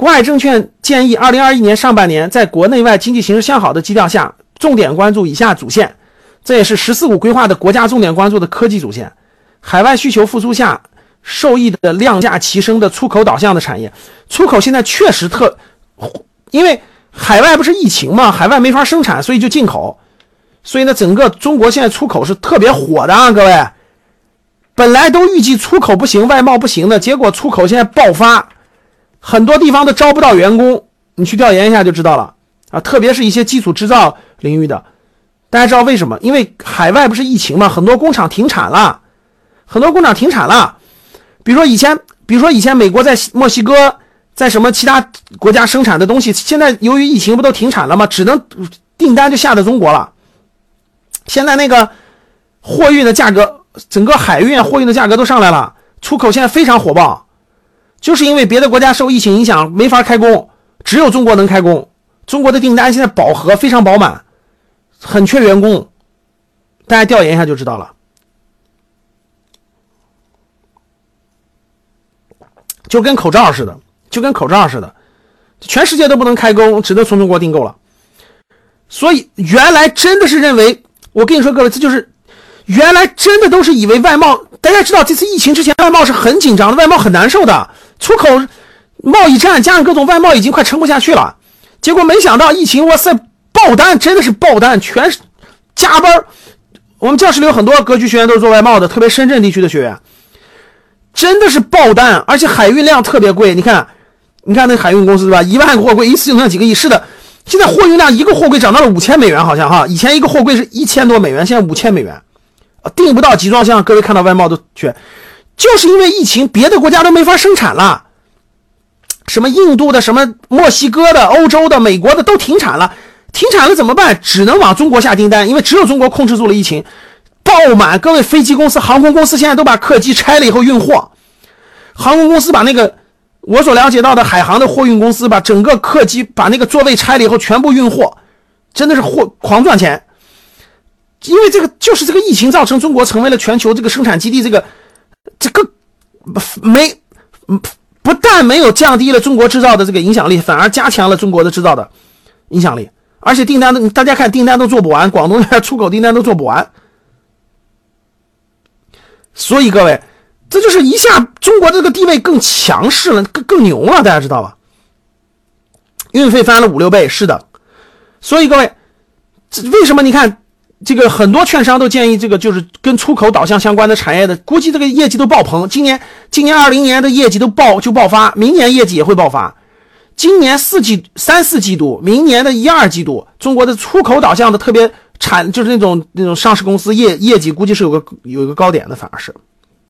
国海证券建议，二零二一年上半年，在国内外经济形势向好的基调下，重点关注以下主线，这也是“十四五”规划的国家重点关注的科技主线。海外需求复苏下，受益的量价齐升的出口导向的产业，出口现在确实特，因为海外不是疫情嘛，海外没法生产，所以就进口。所以呢，整个中国现在出口是特别火的啊，各位。本来都预计出口不行，外贸不行的，结果出口现在爆发，很多地方都招不到员工。你去调研一下就知道了啊，特别是一些基础制造领域的。大家知道为什么？因为海外不是疫情嘛，很多工厂停产了，很多工厂停产了。比如说以前，比如说以前美国在墨西哥，在什么其他国家生产的东西，现在由于疫情不都停产了吗？只能订单就下到中国了。现在那个货运的价格，整个海运货运的价格都上来了，出口现在非常火爆，就是因为别的国家受疫情影响没法开工，只有中国能开工。中国的订单现在饱和，非常饱满，很缺员工。大家调研一下就知道了，就跟口罩似的，就跟口罩似的，全世界都不能开工，只能从中国订购了。所以原来真的是认为。我跟你说，各位，这就是原来真的都是以为外贸。大家知道，这次疫情之前，外贸是很紧张的，外贸很难受的，出口贸易战加上各种外贸已经快撑不下去了。结果没想到疫情，哇塞，爆单，真的是爆单，全是加班。我们教室里有很多格局学员都是做外贸的，特别深圳地区的学员，真的是爆单，而且海运量特别贵。你看，你看那海运公司对吧？一万个货柜一次就能几个亿，是的。现在货运量一个货柜涨到了五千美元，好像哈，以前一个货柜是一千多美元，现在五千美元，订不到集装箱。各位看到外贸都缺，就是因为疫情，别的国家都没法生产了，什么印度的、什么墨西哥的、欧洲的、美国的都停产了，停产了怎么办？只能往中国下订单，因为只有中国控制住了疫情，爆满。各位飞机公司、航空公司现在都把客机拆了以后运货，航空公司把那个。我所了解到的海航的货运公司，把整个客机把那个座位拆了以后，全部运货，真的是货狂赚钱。因为这个就是这个疫情造成中国成为了全球这个生产基地，这个没不但没有降低了中国制造的这个影响力，反而加强了中国的制造的影响力。而且订单大家看订单都做不完，广东那边 出口订单都做不完。所以各位。这就是一下中国这个地位更强势了，更更牛了，大家知道吧？运费翻了五六倍，是的。所以各位，为什么你看这个很多券商都建议这个就是跟出口导向相关的产业的，估计这个业绩都爆棚。今年今年二零年的业绩都爆就爆发，明年业绩也会爆发。今年四季三四季度，明年的一二季度，中国的出口导向的特别产就是那种那种上市公司业业绩估计是有个有一个高点的，反而是。